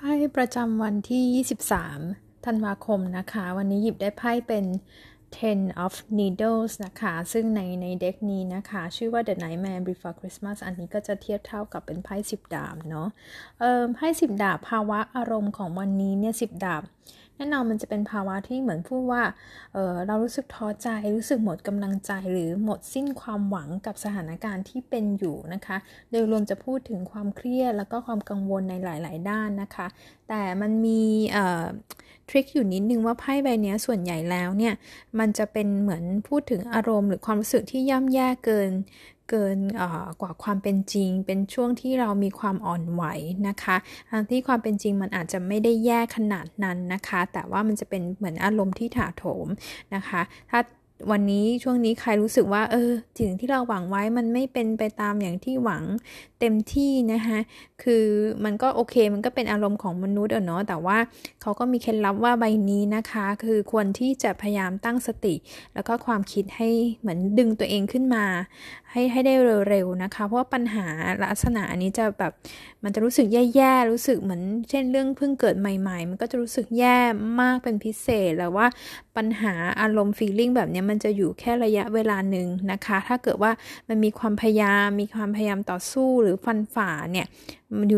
ไพ่ประจำวันที่ 23 ธันวาคมนะคะ วันนี้หยิบได้ไพ่เป็น Ten of Needles นะคะ ซึ่งในในเด็กนี้นะคะ ชื่อว่า The Nightmare Before Christmas อันนี้ก็จะเทียบเท่ากับเป็นไพ่สิบดาบเนาะเอ่อไพ่สิบดาบภาวะอารมณ์ของวันนี้เนี่ยสิบดาบแน่นอนมันจะเป็นภาวะที่เหมือนพูดว่าเเรารู้สึกท้อใจ รู้สึกหมดกำลังใจ หรือหมดสิ้นความหวังกับสถานการณ์ที่เป็นอยู่นะคะ โดยรวมจะพูดถึงความเครียดแล้วก็ความกังวลในหลาย ๆ ด้านนะคะ แต่มันมี ทริคอยู่นิดนึงว่าไพ่ใบนี้ส่วนใหญ่แล้วเนี่ย มันจะเป็นเหมือนพูดถึงอารมณ์ หรือความรู้สึกที่ย่ำแย่เกินเกินกว่าความเป็นจริง เป็นช่วงที่เรามีความอ่อนไหวนะคะทั้งที่ความเป็นจริงมันอาจจะไม่ได้แย่ขนาดนั้นนะคะ แต่ว่ามันจะเป็นเหมือนอารมณ์ที่ถาโถมนะคะ ถ้า วันนี้ช่วงนี้ใครรู้สึกว่า เออสิ่งที่เราหวังไว้มันไม่เป็นไปตามอย่างที่หวังเต็มที่นะคะคือมันก็โอเคมันก็เป็นอารมณ์ของมนุษย์เนาะแต่ว่าเขาก็มีเคล็ดลับว่าใบนี้นะคะ คือควรที่จะพยายามตั้งสติ แล้วก็ความคิดให้เหมือนดึงตัวเองขึ้นมา ให้ให้ได้เร็วๆนะคะ เพราะว่าปัญหาลักษณะอันนี้จะแบบมันจะรู้สึกแย่ๆรู้สึกเหมือน เช่นเรื่องเพิ่งเกิดใหม่ ๆ มันก็จะรู้สึกแย่มากเป็นพิเศษแล้วว่าปัญหาอารมณ์ฟีลลิ่งแบบนี้มันจะอยู่แค่ระยะเวลาหนึ่งนะคะ ถ้าเกิดว่ามันมีความพยายาม มีความพยายามต่อสู้หรือฟันฝ่าเนี่ย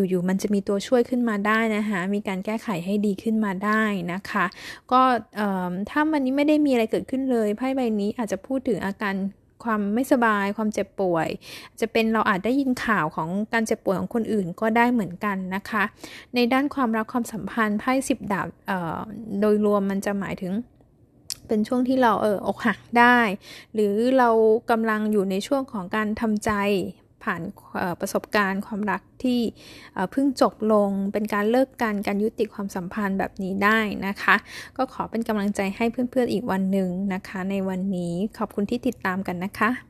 อยู่ๆมันจะมีตัวช่วยขึ้นมาได้นะคะ มีการแก้ไขให้ดีขึ้นมาได้นะคะ ก็ถ้ามันนี้ไม่ได้มีอะไรเกิดขึ้นเลยไพ่ใบนี้อาจจะพูดถึงอาการความไม่สบายความเจ็บป่วย จะเป็นเราอาจได้ยินข่าวของการเจ็บป่วยของคนอื่นก็ได้เหมือนกันนะคะ ในด้านความรักความสัมพันธ์ไพ่สิบดาบโดยรวมมันจะหมายถึง เป็นช่วงที่เราเอออกหักได้ หรือเรากำลังอยู่ในช่วงของการทำใจผ่านประสบการณ์ความรักที่เพิ่งจบลงเป็นการเลิกกันการยุติความสัมพันธ์แบบนี้ได้นะคะ ก็ขอเป็นกำลังใจให้เพื่อนๆอีกวันหนึ่งนะคะ ในวันนี้ขอบคุณที่ติดตามกันนะคะ